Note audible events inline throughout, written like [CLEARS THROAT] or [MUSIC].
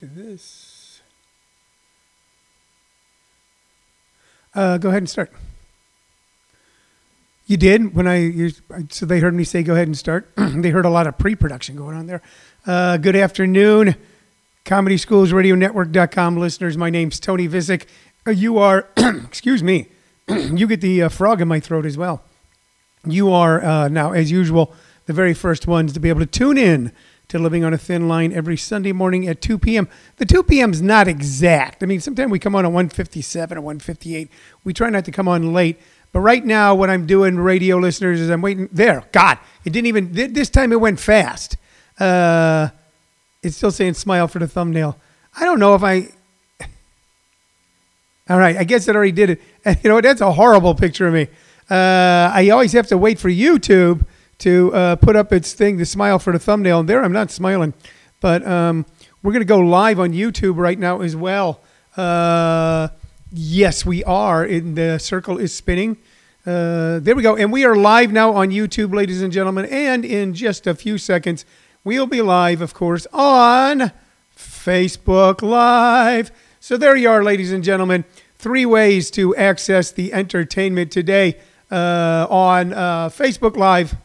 this. Uh, go ahead and start. You did when I so they heard me say go ahead and start. [CLEARS THROAT] they heard a lot of pre-production going on there. Uh, good afternoon, Comedy Schools Radio Network.com listeners. My name's Tony Vicich. Uh, you are, [CLEARS THROAT] excuse me, [CLEARS THROAT] you get the uh, frog in my throat as well. You are uh, now, as usual, the very first ones to be able to tune in to Living on a Thin Line every Sunday morning at 2 p.m. The 2 p.m. is not exact. I mean, sometimes we come on at 157 or 158. We try not to come on late. But right now, what I'm doing, radio listeners, is I'm waiting. There, God, it didn't even, this time it went fast. Uh, it's still saying smile for the thumbnail. I don't know if I, [SIGHS] all right, I guess it already did it. And [LAUGHS] you know, that's a horrible picture of me. Uh, I always have to wait for YouTube to uh, put up its thing to smile for the thumbnail. And there I'm not smiling. But um, we're going to go live on YouTube right now as well. Uh, yes, we are. The circle is spinning. Uh, there we go. And we are live now on YouTube, ladies and gentlemen. And in just a few seconds, we'll be live, of course, on Facebook Live. So there you are, ladies and gentlemen. Three ways to access the entertainment today uh, on uh, Facebook Live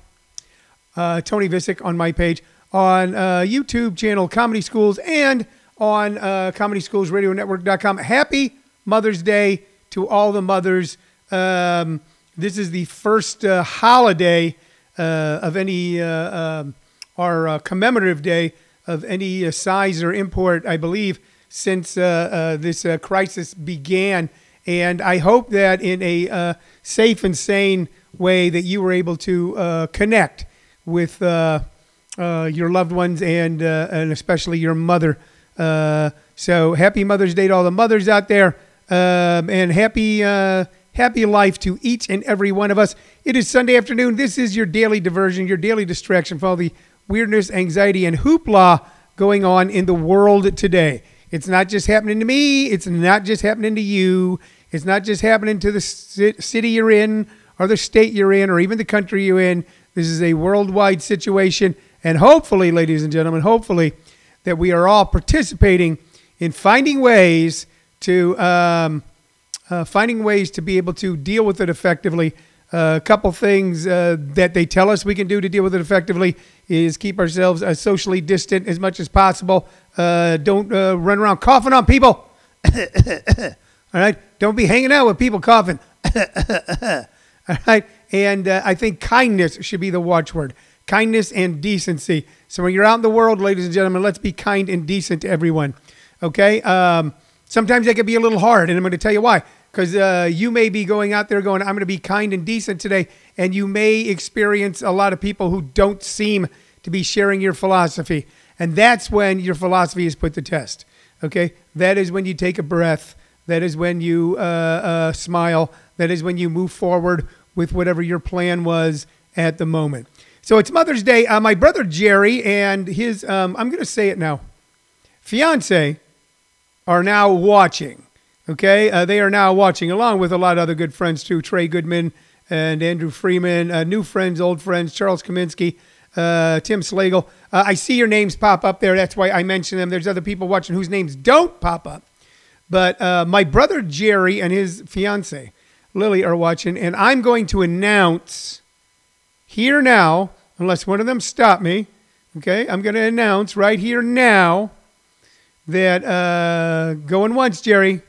uh, Tony Vicich on my page, on uh, YouTube channel Comedy Schools, and on uh, Comedy Schools Radio Network.com. Happy Mother's Day to all the mothers. Um, this is the first uh, holiday uh, of any, uh, um, or uh, commemorative day of any size or import, I believe, since this crisis began. And I hope that in a safe and sane way that you were able to connect with uh, uh, your loved ones and uh, and especially your mother. Uh, so happy Mother's Day to all the mothers out there, um, and happy uh, happy life to each and every one of us. It is Sunday afternoon. This is your daily diversion, your daily distraction for all the weirdness, anxiety, and hoopla going on in the world today. It's not just happening to me. It's not just happening to you. It's not just happening to the city you're in, or the state you're in, or even the country you're in. This is a worldwide situation. And hopefully, ladies and gentlemen, hopefully that we are all participating in finding ways to um, uh, finding ways to be able to deal with it effectively. Uh, a couple things uh, that they tell us we can do to deal with it effectively is keep ourselves socially distant as much as possible. Uh, don't uh, run around coughing on people. [COUGHS] All right. Don't be hanging out with people coughing. [COUGHS] All right. And uh, I think kindness should be the watchword kindness and decency. So when you're out in the world, ladies and gentlemen, let's be kind and decent to everyone. Okay? Um, sometimes that can be a little hard, and I'm going to tell you why. Because uh, you may be going out there going, I'm going to be kind and decent today, and you may experience a lot of people who don't seem to be sharing your philosophy. And that's when your philosophy is put to test. Okay? That is when you take a breath. That is when you uh, uh, smile. That is when you move forward with whatever your plan was at the moment. So it's Mother's Day. Uh, my brother Jerry and his, um, I'm going to say it now, fiance are now watching. Okay. Uh, they are now watching, along with a lot of other good friends too Trey Goodman and Andrew Freeman, uh, new friends, old friends, Charles Kaminsky, uh, Tim Slagle. Uh, I see your names pop up there. That's why I mention them. There's other people watching whose names don't pop up. But uh, my brother Jerry and his fiance, Lily are watching, and I'm going to announce here now, unless one of them stop me. Okay, I'm going to announce right here now that uh, going once, Jerry,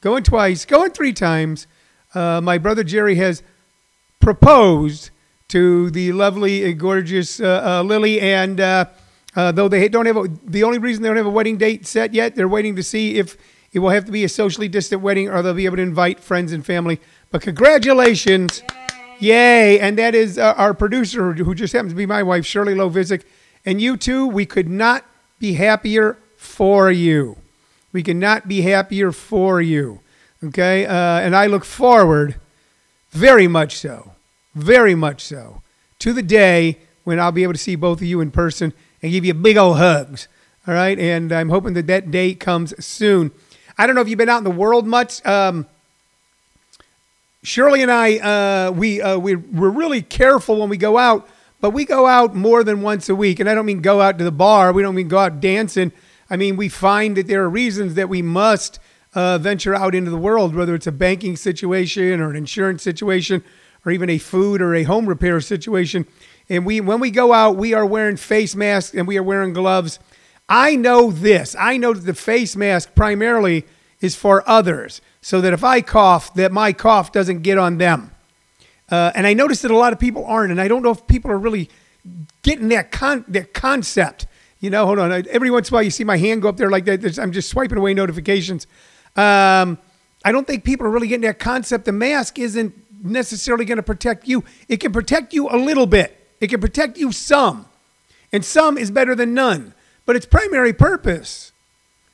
going twice, going three times. Uh, my brother Jerry has proposed to the lovely, and gorgeous uh, uh, Lily, and uh, uh, though they don't have a, the only reason they don't have a wedding date set yet, they're waiting to see if it will have to be a socially distant wedding or they'll be able to invite friends and family. But congratulations. Yay. And that is uh, our producer, who just happens to be my wife, Shirley Lovizic. And you too, we could not be happier for you. We cannot be happier for you. Okay? Uh, and I look forward, very much so, very much so, to the day when I'll be able to see both of you in person and give you big old hugs. All right? And I'm hoping that that day comes soon. I don't know if you've been out in the world much. Um, Shirley and I, uh, we, uh, we, we're really careful when we go out, but we go out more than once a week. And I don't mean go out to the bar. We don't mean go out dancing. I mean, we find that there are reasons that we must uh, venture out into the world, whether it's a banking situation or an insurance situation or even a food or a home repair situation. And we, when we go out, we are wearing face masks and we are wearing gloves. I know this. I know that the face mask primarily is for others, so that if I cough, that my cough doesn't get on them. Uh, and I noticed that a lot of people aren't, and I don't know if people are really getting that con- that concept. You know, hold on. Every once in a while, you see my hand go up there like that. I'm just swiping away notifications. Um, I don't think people are really getting that concept. The mask isn't necessarily going to protect you. It can protect you a little bit. It can protect you some, and some is better than none. But its primary purpose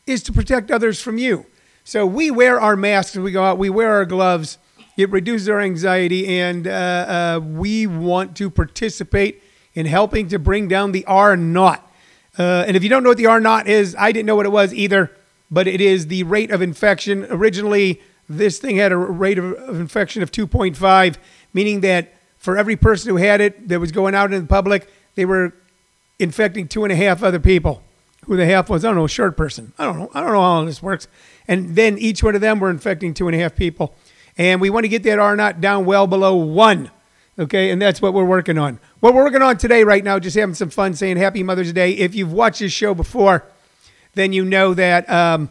is to protect others from you. So we wear our masks we go out. We wear our gloves. It reduces our anxiety, and uh, uh, we want to participate in helping to bring down the R naught. Uh, and if you don't know what the R naught is, I didn't know what it was either, but it is the rate of infection. Originally, this thing had a rate of, of infection of 2.5, meaning that for every person who had it that was going out in the public, they were infecting two and a half other people. Who the half was, I don't know, a short person. I don't know. I don't know how this works. And then each one of them were infecting two and a half people. And we want to get that R naught down well below one. Okay, and that's what we're working on. What we're working on today, right now, just having some fun saying Happy Mother's Day. If you've watched this show before, then you know that um,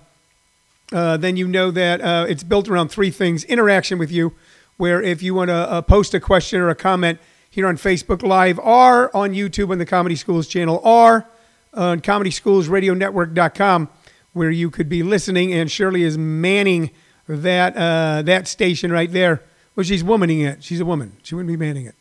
uh, then you know that uh, it's built around three things: interaction with you, where if you want to uh, post a question or a comment here on Facebook Live, or on YouTube on the Comedy Schools channel, or on ComedySchoolsRadioNetwork.com, where you could be listening, and Shirley is manning that uh, that station right there well, she's womaning it. She's a woman. She wouldn't be manning it.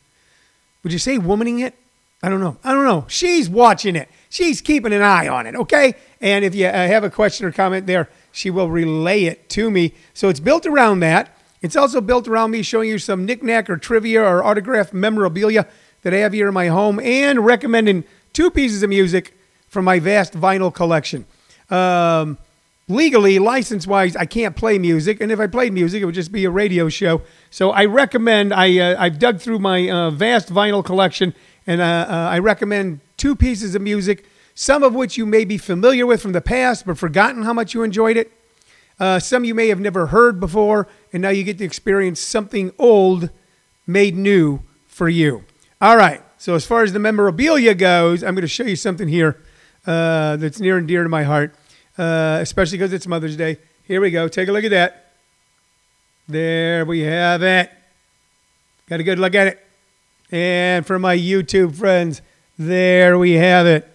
Would you say womaning it? I don't know. I don't know. She's watching it. She's keeping an eye on it, okay? And if you uh, have a question or comment there, she will relay it to me. So it's built around that. It's also built around me showing you some knickknack or trivia or autographed memorabilia that I have here in my home and recommending two pieces of music from my vast vinyl collection. Um, legally, license wise, I can't play music. And if I played music, it would just be a radio show. So I recommend, I, uh, I've dug through my uh, vast vinyl collection and uh, uh, I recommend two pieces of music, some of which you may be familiar with from the past but forgotten how much you enjoyed it. Uh, some you may have never heard before, and now you get to experience something old made new for you. All right, so as far as the memorabilia goes, I'm going to show you something here uh, that's near and dear to my heart uh, especially because it's Mother's Day. Here we go. Take a look at that. There we have it. Got a good look at it. And for my YouTube friends, there we have it.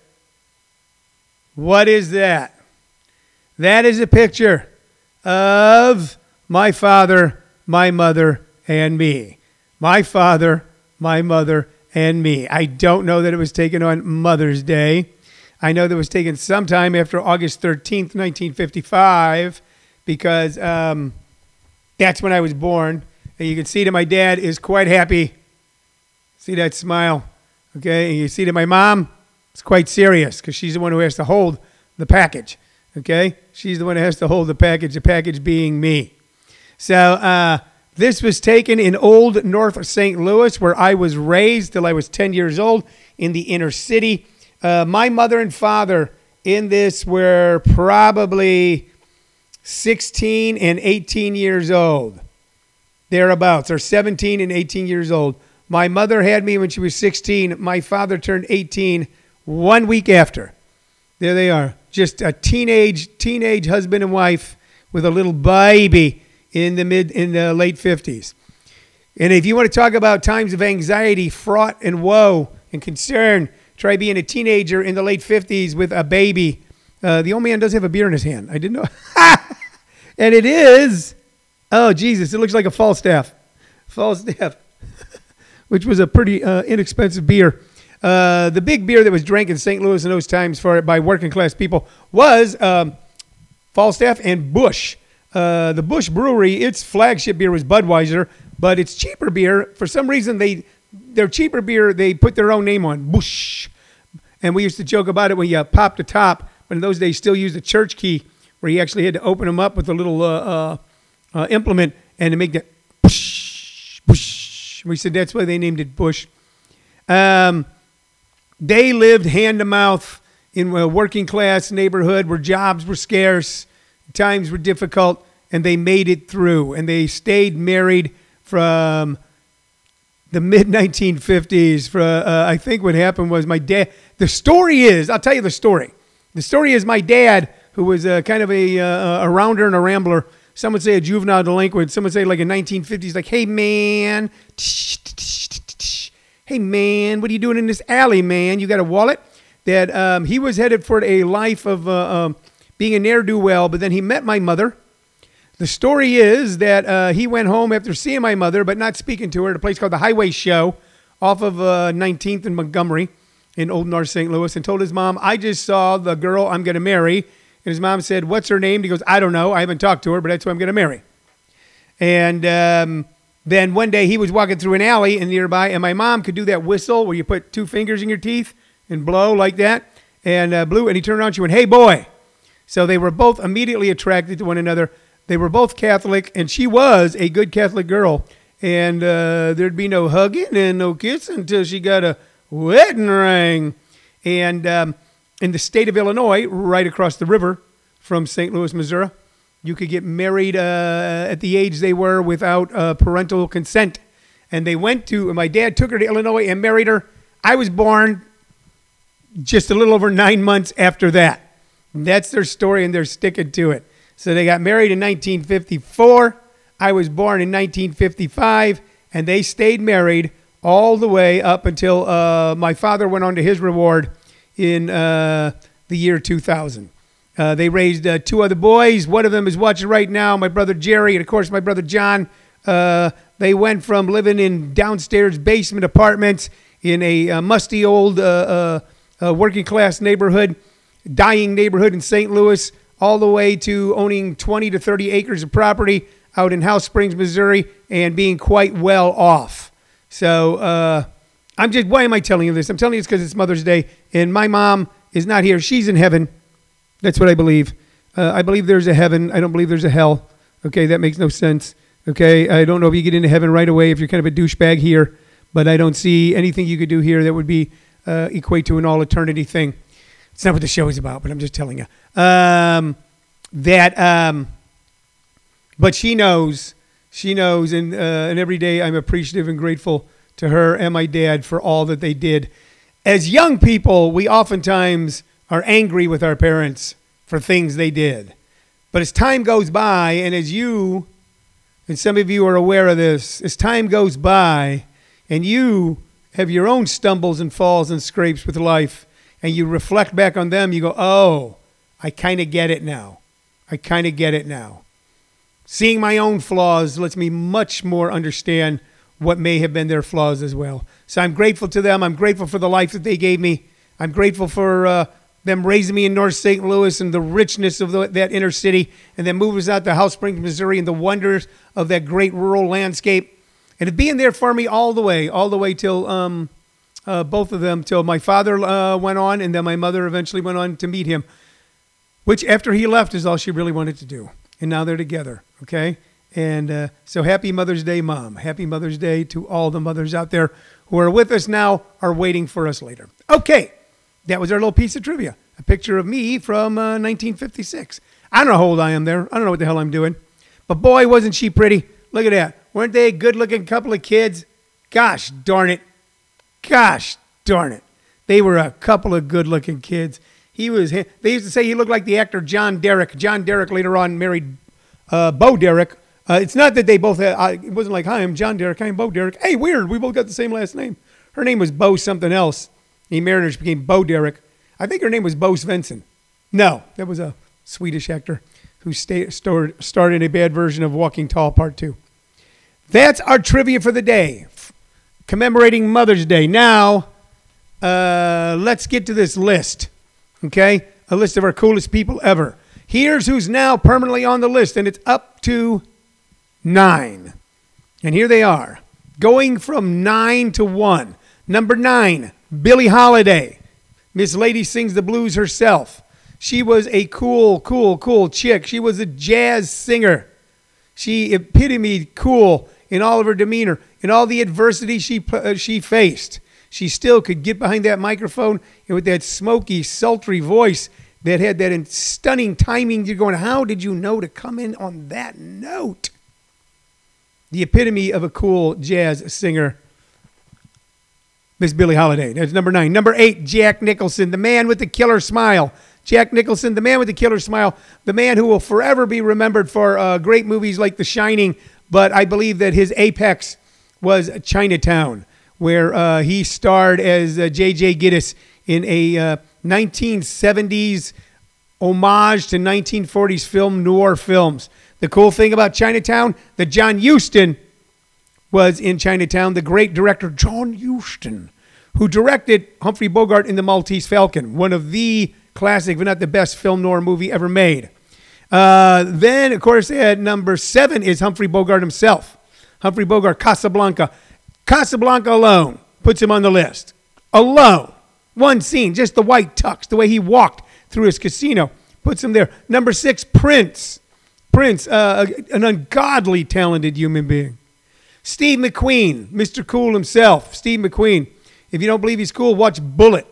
What is that? That is a picture of my father, my mother, and me. My father, my mother, and me. I don't know that it was taken on Mother's Day. I know that was taken sometime after August 13th, 1955, because um, that's when I was born. And you can see that my dad is quite happy. See that smile? Okay. And you see that my mom is quite serious because she's the one who has to hold the package. Okay. She's the one who has to hold the package, the package being me. So, uh, this was taken in old North St. Louis, where I was raised till I was 10 years old in the inner city. Uh, my mother and father in this were probably 16 and 18 years old, thereabouts, or 17 and 18 years old. My mother had me when she was 16. My father turned 18 one week after. There they are, just a teenage teenage husband and wife with a little baby in the mid in the late 50s. And if you want to talk about times of anxiety, fraught and woe and concern, try being a teenager in the late 50s with a baby. Uh, the old man does have a beer in his hand. I didn't know. [LAUGHS] and it is, oh, Jesus, it looks like a Falstaff. Falstaff, [LAUGHS] which was a pretty uh, inexpensive beer. Uh, the big beer that was drank in St. Louis in those times for by working class people was um, Falstaff and Busch. Uh, the Busch Brewery, its flagship beer was Budweiser, but its cheaper beer, for some reason, they their cheaper beer, they put their own name on, Busch. And we used to joke about it when you pop the top, but in those days still used the church key where you actually had to open them up with a little uh, uh, uh, implement and to make that Busch, Busch. We said that's why they named it Busch. Um, they lived hand to mouth in a working class neighborhood where jobs were scarce, times were difficult, and they made it through. And they stayed married from the mid 1950s. For uh, I think what happened was my dad. The story is, I'll tell you the story. The story is my dad, who was uh, kind of a, uh, a rounder and a rambler. Some would say a juvenile delinquent. Some would say like a 1950s, like, hey man, hey man, what are you doing in this alley, man? You got a wallet? That um, he was headed for a life of uh, um, being a ne'er do well, but then he met my mother. The story is that uh, he went home after seeing my mother, but not speaking to her, at a place called the Highway Show off of uh, 19th and Montgomery in Old North St. Louis, and told his mom, I just saw the girl I'm going to marry. And his mom said, What's her name? He goes, I don't know. I haven't talked to her, but that's who I'm going to marry. And um, then one day he was walking through an alley in nearby, and my mom could do that whistle where you put two fingers in your teeth and blow like that, and uh, blew. And he turned around, she went, "Hey, boy!" So they were both immediately attracted to one another. They were both Catholic, and she was a good Catholic girl. And uh, there'd be no hugging and no kissing until she got a wedding ring. And um, in the state of Illinois, right across the river from St. Louis, Missouri, you could get married uh, at the age they were without uh, parental consent. And they went to, my dad took her to Illinois and married her. I was born just a little over nine months after that. And that's their story, and they're sticking to it. So they got married in 1954. I was born in 1955, and they stayed married all the way up until uh, my father went on to his reward in uh, the year 2000. Uh, they raised uh, two other boys. One of them is watching right now, my brother Jerry, and of course, my brother John. Uh, they went from living in downstairs basement apartments in a uh, musty old working class neighborhood, dying neighborhood in St. Louis, all the way to owning 20 to 30 acres of property out in House Springs, Missouri, and being quite well off. So I'm just, why am I telling you this? I'm telling you this because it's Mother's Day, and my mom is not here. She's in heaven that's what I believe. Uh, I believe there's a heaven. I don't believe there's a hell. Okay, that makes no sense. Okay, I don't know if you get into heaven right away if you're kind of a douchebag here, but I don't see anything you could do here that would be uh, equate to an all eternity thing. It's not what the show is about, but I'm just telling you um, that. Um, but she knows, she knows, and uh, and every day I'm appreciative and grateful to her and my dad for all that they did. As young people, we oftentimes are angry with our parents for things they did. But as time goes by, and as you, and some of you are aware of this, as time goes by, and you have your own stumbles and falls and scrapes with life, and you reflect back on them, you go, oh, I kind of get it now. I kind of get it now. Seeing my own flaws lets me much more understand what may have been their flaws as well. So I'm grateful to them. I'm grateful for the life that they gave me. I'm grateful for uh, them raising me in North St. Louis and the richness of the, that inner city, and then moving us out to House Springs, Missouri, and the wonders of that great rural landscape, and it being there for me all the way, all the way till um, uh, both of them, till my father uh, went on, and then my mother eventually went on to meet him, which after he left is all she really wanted to do, and now they're together. Okay, and uh, so happy Mother's Day, Mom. Happy Mother's Day to all the mothers out there who are with us now, are waiting for us later. Okay that was our little piece of trivia. A picture of me from uh, 1956. I don't know how old I am there. I don't know what the hell I'm doing. But boy, wasn't she pretty. Look at that. Weren't they a good looking couple of kids? Gosh darn it. Gosh darn it. They were a couple of good looking kids. He was, they used to say he looked like the actor John Derek. John Derek later on married uh, Bo Derek. Uh, it's not that they both had, uh, it wasn't like, hi, I'm John Derek, I'm Bo Derek. Hey, weird, we both got the same last name. Her name was Bo something else. The Mariners became Bo Derek. I think her name was Bo Svenson. No, that was a Swedish actor who stay, starred, starred in a bad version of Walking Tall Part 2. That's our trivia for the day, commemorating Mother's Day. Now, uh, let's get to this list, okay? A list of our coolest people ever. Here's who's now permanently on the list, and it's up to nine. And here they are, going from nine to one. Number nine, Billie Holiday. Miss Lady sings the blues herself. She was a cool, cool, cool chick. She was a jazz singer. She epitomed cool in all of her demeanor, in all the adversity she, uh, she faced. she still could get behind that microphone and with that smoky, sultry voice that had that stunning timing. You're going, how did you know to come in on that note? The epitome of a cool jazz singer. Miss Billie Holiday. That's number nine. Number eight, Jack Nicholson, the man with the killer smile. Jack Nicholson, the man with the killer smile, the man who will forever be remembered for uh, great movies like The Shining, but I believe that his apex was Chinatown, where uh, he starred as uh, J.J. Gittes in a 1970s uh, homage to 1940s film noir films. The cool thing about Chinatown, that John Huston was in Chinatown, the great director John Huston, who directed Humphrey Bogart in The Maltese Falcon, one of the classic, but not the best film noir movie ever made. Uh, then, of course, at number seven is Humphrey Bogart himself. Humphrey Bogart, Casablanca. Casablanca alone puts him on the list. Alone. One scene, just the white tux, the way he walked through his casino, puts him there. Number six, Prince. Prince, uh, an ungodly talented human being. Steve McQueen, Mr. Cool himself. Steve McQueen. If you don't believe he's cool, watch Bullitt.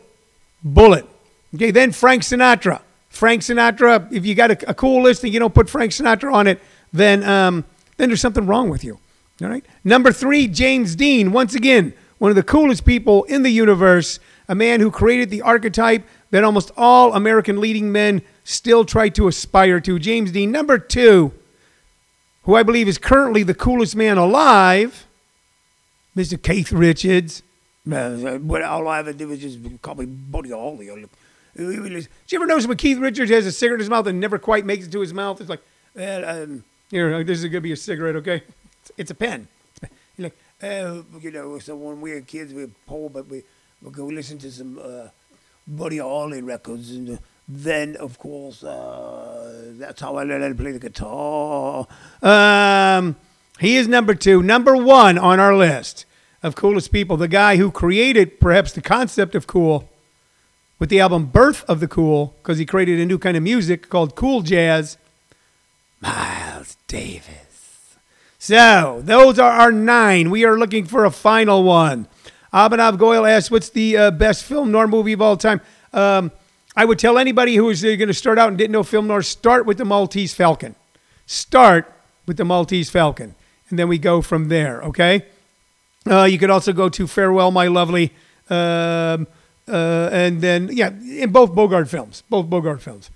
Bullitt. Okay, then Frank Sinatra. Frank Sinatra, if you got a, a cool list and you don't put Frank Sinatra on it, then, um, then there's something wrong with you. All right. Number three, James Dean. Once again, one of the coolest people in the universe, a man who created the archetype that almost all American leading men still try to aspire to. James Dean. Number two, who I believe is currently the coolest man alive, Mr. Keith Richards. What all I ever did was just call me Buddy Holly. Did you ever notice when Keith Richards has a cigarette in his mouth and never quite makes it to his mouth? It's like, uh, um, here, this is going to be a cigarette, okay? It's, a pen. [LAUGHS] You're like, uh, you know, so when we were kids, we were poor, but we would go listen to some uh, Buddy Holly records. And uh, then, of course, uh, that's how I learned how to play the guitar. Um, he is number two. Number one on our list of coolest people, the guy who created perhaps the concept of cool with the album Birth of the Cool because he created a new kind of music called cool jazz. Miles Davis. So, those are our nine. We are looking for a final one. Abhinav Goyal asks, What's the uh, best film noir movie of all time? Um, I would tell anybody who is uh, going to start out and didn't know film noir, start with the Maltese Falcon. Start with the Maltese Falcon. And then we go from there, okay? Uh, you could also go to Farewell, My Lovely. Um, uh, and then, yeah, in both Bogart films, both Bogart films.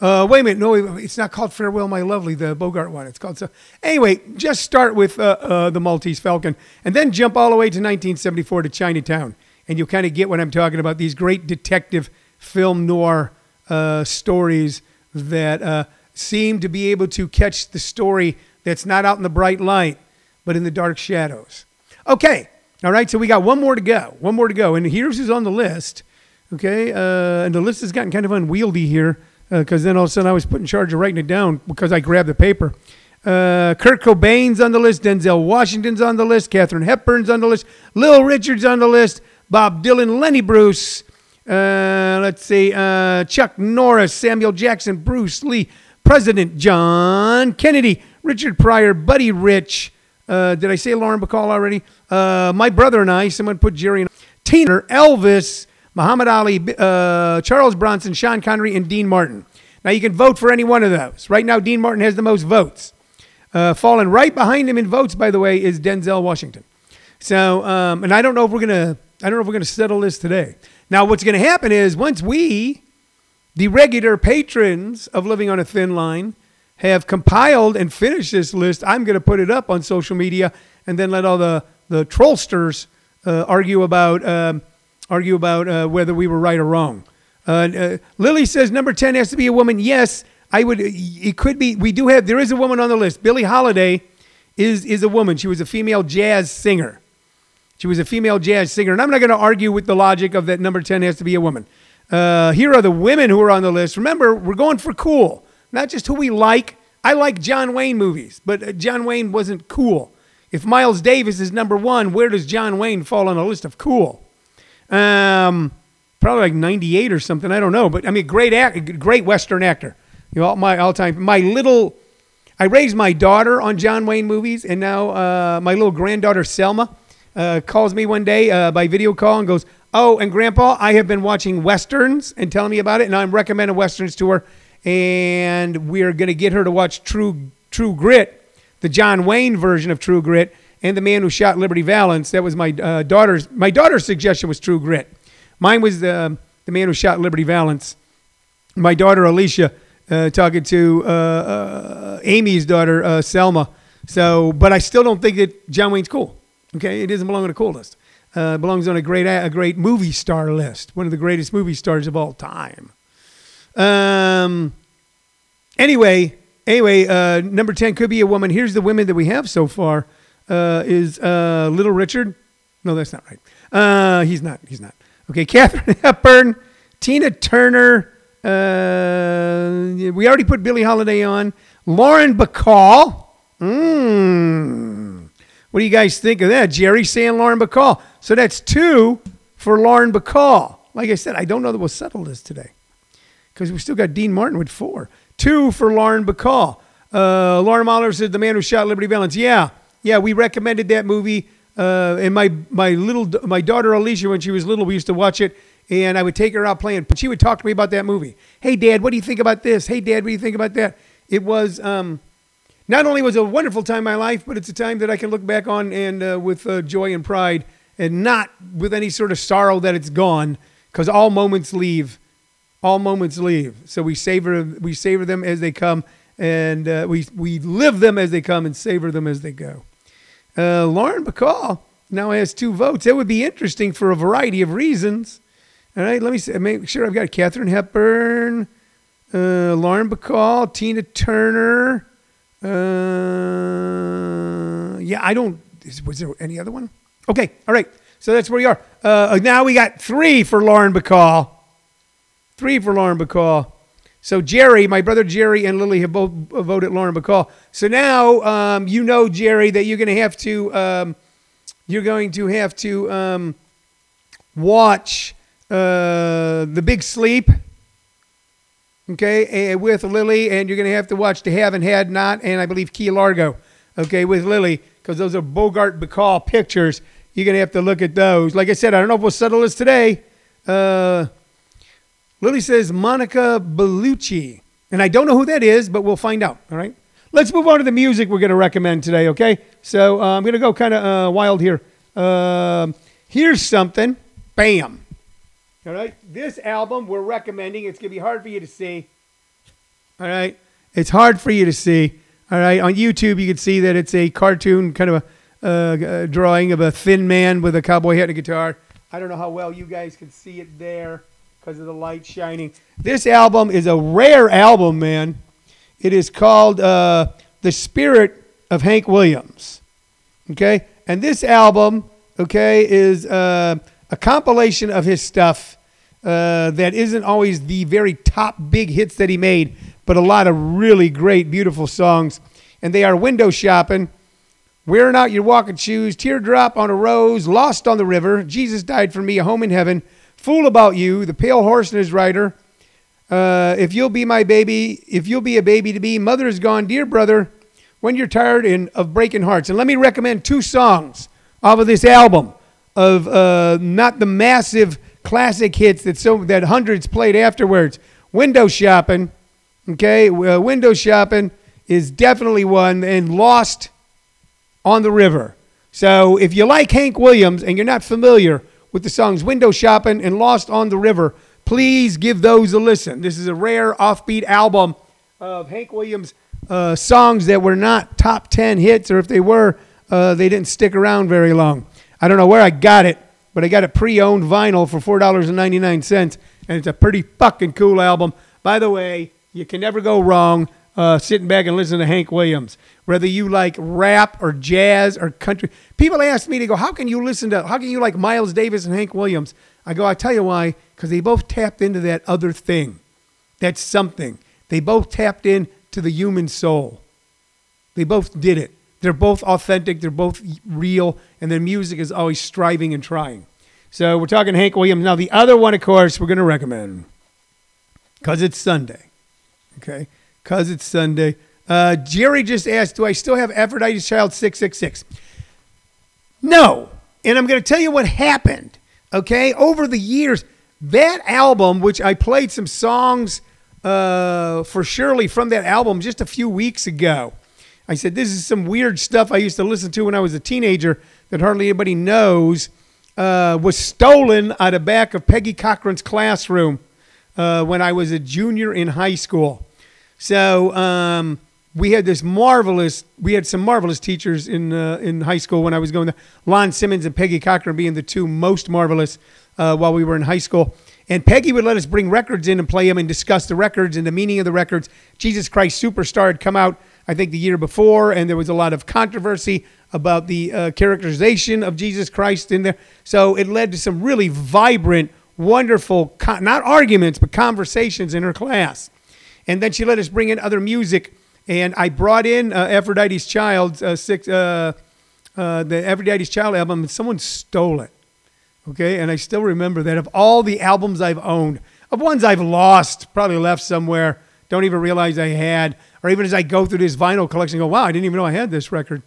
Uh, wait a minute, no, it's not called Farewell, My Lovely, the Bogart one. It's called so. Anyway, just start with uh, uh, the Maltese Falcon, and then jump all the way to 1974 to Chinatown, and you'll kind of get what I'm talking about. These great detective film noir uh, stories that uh, seem to be able to catch the story that's not out in the bright light, but in the dark shadows. Okay, all right, so we got one more to go. One more to go. And here's who's on the list. Okay, uh, and the list has gotten kind of unwieldy here because uh, then all of a sudden I was put in charge of writing it down because I grabbed the paper. Uh, Kurt Cobain's on the list. Denzel Washington's on the list. Katharine Hepburn's on the list. Lil Richard's on the list. Bob Dylan, Lenny Bruce. Uh, let's see. Uh, Chuck Norris, Samuel Jackson, Bruce Lee, President John Kennedy, Richard Pryor, Buddy Rich, uh, did I say Lauren Bacall already? Uh, my brother and I, someone put Jerry in. Tina, Elvis, Muhammad Ali, uh, Charles Bronson, Sean Connery, and Dean Martin. Now you can vote for any one of those. Right now, Dean Martin has the most votes. Uh, falling right behind him in votes, by the way, is Denzel Washington. So, um, and I don't know if we're gonna, I don't know if we're gonna settle this today. Now, what's gonna happen is once we, the regular patrons of Living on a Thin Line, have compiled and finished this list, I'm to put it up on social media and then let all the, the trollsters uh, argue about, um, argue about uh, whether we were right or wrong. Uh, uh, Lily says number 10 has to be a woman. Yes, I would. It could be. We do have, there is a woman on the list. Billie Holiday is, is a woman. She was a female jazz singer. She was a female jazz singer. And I'm not going to argue with the logic of that number 10 has to be a woman. Uh, here are the women who are on the list. Remember, we're going for cool not just who we like. I like John Wayne movies, but uh, John Wayne wasn't cool. If Miles Davis is number one, where does John Wayne fall on a list of cool? Um, probably like 98 or something. I don't know, but I mean, great act, great Western actor. You know, my all time, my little, I raised my daughter on John Wayne movies, and now uh, my little granddaughter Selma uh, calls me one day uh, by video call and goes, "Oh, and Grandpa, I have been watching westerns and telling me about it, and I'm recommending westerns to her, and we're going to get her to watch True True Grit, the John Wayne version of True Grit, and the man who shot Liberty Valance. That was my uh, daughter's. My daughter's suggestion was True Grit. Mine was the the man who shot Liberty Valance. My daughter Alicia uh, talking to uh, uh, Amy's daughter uh, Selma. So, but I still don't think that John Wayne's cool. Okay, it doesn't belong on a cool list. Uh, belongs on a great a great movie star list, one of the greatest movie stars of all time. Um. Anyway, anyway, uh, number ten could be a woman. Here's the women that we have so far. Uh, is uh, Little Richard? No, that's not right. Uh, he's not. He's not. Okay, Katharine [LAUGHS] Hepburn, Tina Turner. Uh, we already put Billie Holiday on. Lauren Bacall. Mmm. What do you guys think of that? Jerry saying Lauren Bacall. So that's two for Lauren Bacall. Like I said, I don't know that we'll settle this today because we still got Dean Martin with four. Two for Lauren Bacall. Uh, Lauren Mahler said The Man Who Shot Liberty Valance. Yeah, yeah, we recommended that movie. Uh, and my my little my daughter Alicia, when she was little, we used to watch it, and I would take her out playing. She would talk to me about that movie. Hey, Dad, what do you think about this? Hey, Dad, what do you think about that? It was um, not only was a wonderful time in my life, but it's a time that I can look back on and uh, with uh, joy and pride, and not with any sort of sorrow that it's gone, because all moments leave, all moments leave. So we savor we savor them as they come, and uh, we we live them as they come, and savor them as they go. Uh, Lauren Bacall now has two votes. That would be interesting for a variety of reasons. All right, let me see, make sure I've got Katharine Hepburn, uh, Lauren Bacall, Tina Turner. Uh, yeah, I don't. Was there any other one? Okay, all right. So that's where we are. Uh, now we got three for Lauren Bacall. Three for Lauren Bacall. So Jerry, my brother Jerry and Lily have both voted Lauren Bacall. So now um, you know, Jerry, that you're going to have to um, you're going to have to um, watch uh, The Big Sleep. Okay, with Lily, and you're going to have to watch The Have and Had Not, and I believe Key Largo. Okay, with Lily, because those are Bogart Bacall pictures. You're going to have to look at those. Like I said, I don't know if we'll settle this today. Uh, Lily says Monica Bellucci. And I don't know who that is, but we'll find out. All right. Let's move on to the music we're going to recommend today. Okay. So uh, I'm going to go kind of uh, wild here. Uh, here's something. Bam. All right. This album we're recommending. It's going to be hard for you to see. All right. It's hard for you to see. All right. On YouTube, you can see that it's a cartoon kind of a uh, drawing of a thin man with a cowboy hat and a guitar. I don't know how well you guys can see it there because of the light shining. This album is a rare album, man. It is called uh, The Spirit of Hank Williams. Okay? And this album, okay, is uh, a compilation of his stuff uh, that isn't always the very top big hits that he made, but a lot of really great, beautiful songs. And they are window shopping, wearing out your walking shoes, teardrop on a rose, lost on the river, Jesus died for me, a home in heaven, Fool about you, the pale horse and his rider. Uh, if you'll be my baby, if you'll be a baby to be, mother is gone, dear brother. When you're tired in, of breaking hearts, and let me recommend two songs off of this album of uh, not the massive classic hits that so that hundreds played afterwards. Window shopping, okay, uh, window shopping is definitely one, and Lost on the River. So if you like Hank Williams and you're not familiar with the songs Window Shopping and Lost on the River. Please give those a listen. This is a rare offbeat album of Hank Williams uh, songs that were not top 10 hits, or if they were, uh, they didn't stick around very long. I don't know where I got it, but I got it pre owned vinyl for $4.99, and it's a pretty fucking cool album. By the way, you can never go wrong uh, sitting back and listening to Hank Williams. Whether you like rap or jazz or country, people ask me to go, how can you listen to, how can you like Miles Davis and Hank Williams? I go, I tell you why, because they both tapped into that other thing. That's something. They both tapped into the human soul. They both did it. They're both authentic. They're both real, and their music is always striving and trying. So we're talking Hank Williams. Now the other one, of course, we're going to recommend because it's Sunday. Okay because it's Sunday. Uh, Jerry just asked, do I still have Aphrodite's Child 666? No, And I'm going to tell you what happened. Okay, over the years, that album, which I played some songs uh, for Shirley from that album just a few weeks ago. I said, This is some weird stuff I used to listen to when I was a teenager that hardly anybody knows. Uh, was stolen out of back of Peggy Cochran's classroom uh, when I was a junior in high school. So um, we had this marvelous, we had some marvelous teachers in uh, in high school when I was going there. Lon Simmons and Peggy Cochran being the two most marvelous uh, while we were in high school. And Peggy would let us bring records in and play them and discuss the records and the meaning of the records. Jesus Christ Superstar had come out, I think, the year before, and there was a lot of controversy about the uh, characterization of Jesus Christ in there. So it led to some really vibrant, wonderful, con- not arguments, but conversations in her class. And then she let us bring in other music. And I brought in uh, Aphrodite's Child, uh, six, uh, uh, the Aphrodite's Child album, and someone stole it. Okay, and I still remember that of all the albums I've owned, of ones I've lost, probably left somewhere, don't even realize I had, or even as I go through this vinyl collection, go, wow, I didn't even know I had this record.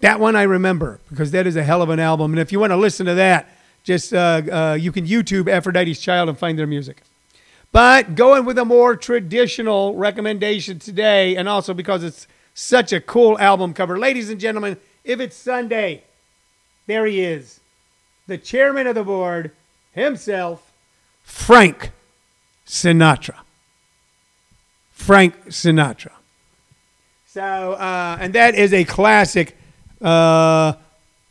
That one I remember because that is a hell of an album. And if you want to listen to that, just uh, uh, you can YouTube Aphrodite's Child and find their music. But going with a more traditional recommendation today, and also because it's such a cool album cover, ladies and gentlemen, if it's Sunday, there he is the chairman of the board himself, Frank Sinatra. Frank Sinatra. So, uh, and that is a classic uh,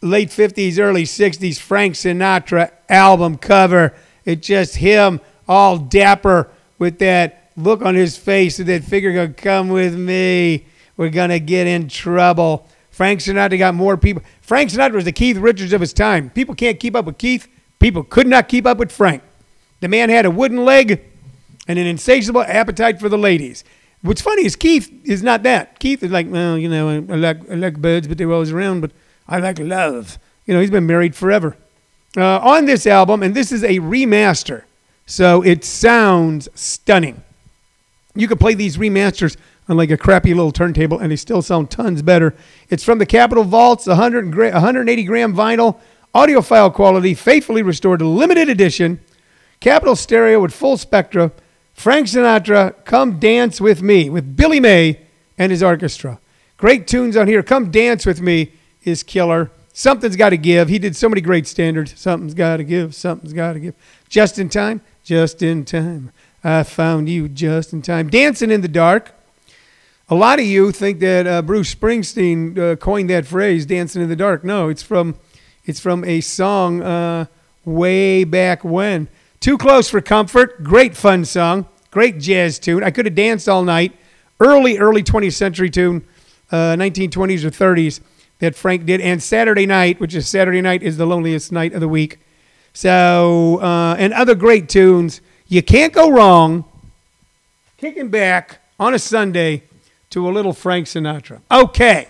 late 50s, early 60s Frank Sinatra album cover. It's just him all dapper with that look on his face and that figure come with me. We're going to get in trouble. Frank Sinatra got more people. Frank Sinatra was the Keith Richards of his time. People can't keep up with Keith. People could not keep up with Frank. The man had a wooden leg and an insatiable appetite for the ladies. What's funny is Keith is not that. Keith is like, well, you know, I like I like birds, but they're always around. But I like love. You know, he's been married forever. Uh, on this album, and this is a remaster, so it sounds stunning. You can play these remasters on like a crappy little turntable, and they still sound tons better. It's from the Capitol Vaults, 100 gra- 180 gram vinyl, audiophile quality, faithfully restored, limited edition, Capitol stereo with full spectra. Frank Sinatra, Come Dance With Me, with Billy May and his orchestra. Great tunes on here. Come Dance With Me is killer. Something's got to give. He did so many great standards. Something's got to give. Something's got to give. Just in time. Just in time. I found you just in time. Dancing in the dark. A lot of you think that uh, Bruce Springsteen uh, coined that phrase, "dancing in the dark." No, it's from it's from a song uh, way back when. Too close for comfort. Great fun song. Great jazz tune. I could have danced all night. Early early 20th century tune, 1920s uh, or 30s that Frank did. And Saturday night, which is Saturday night, is the loneliest night of the week. So uh, and other great tunes. You can't go wrong. Kicking back on a Sunday to a little Frank Sinatra. Okay.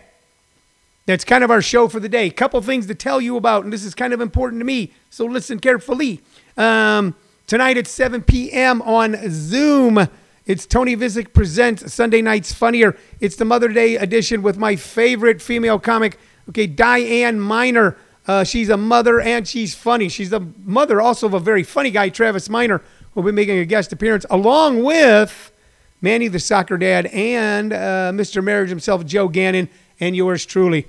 That's kind of our show for the day. Couple things to tell you about, and this is kind of important to me, so listen carefully. Um, tonight at 7 p.m. on Zoom, it's Tony Vicich Presents Sunday Night's Funnier. It's the Mother Day edition with my favorite female comic, okay, Diane Miner. Uh, she's a mother and she's funny. She's the mother also of a very funny guy, Travis Miner, who will be making a guest appearance along with Manny the soccer dad, and uh, Mr. Marriage himself, Joe Gannon, and yours truly.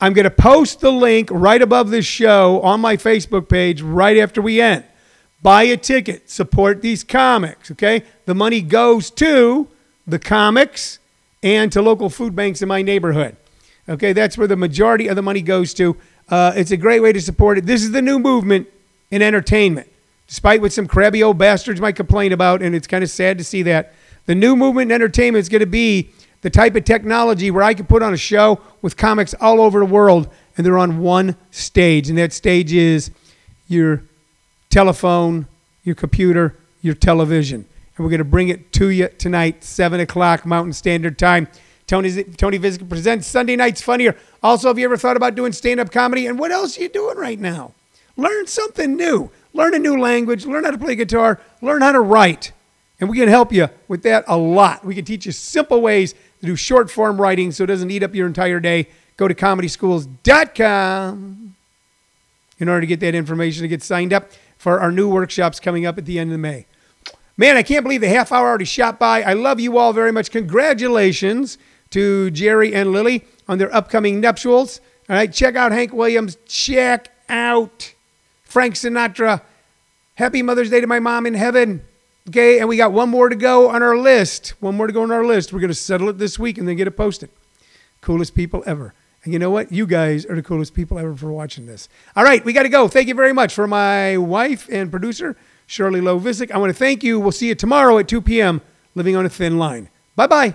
I'm going to post the link right above this show on my Facebook page right after we end. Buy a ticket, support these comics, okay? The money goes to the comics and to local food banks in my neighborhood. Okay, that's where the majority of the money goes to. Uh, it's a great way to support it. This is the new movement in entertainment, despite what some crabby old bastards might complain about, and it's kind of sad to see that. The new movement in entertainment is going to be the type of technology where I can put on a show with comics all over the world and they're on one stage. And that stage is your telephone, your computer, your television. And we're going to bring it to you tonight, 7 o'clock Mountain Standard Time. Tony, Tony Vicich presents Sunday Night's Funnier. Also, have you ever thought about doing stand up comedy? And what else are you doing right now? Learn something new. Learn a new language. Learn how to play guitar. Learn how to write. And we can help you with that a lot. We can teach you simple ways to do short form writing so it doesn't eat up your entire day. Go to comedyschools.com. in order to get that information to get signed up for our new workshops coming up at the end of May. Man, I can't believe the half hour already shot by. I love you all very much. Congratulations to Jerry and Lily on their upcoming nuptials. All right, check out Hank Williams. Check out Frank Sinatra. Happy Mother's Day to my mom in heaven. Okay, and we got one more to go on our list. One more to go on our list. We're going to settle it this week and then get it posted. Coolest people ever. And you know what? You guys are the coolest people ever for watching this. All right, we got to go. Thank you very much for my wife and producer, Shirley Lovisic. I want to thank you. We'll see you tomorrow at 2 p.m. Living on a Thin Line. Bye bye.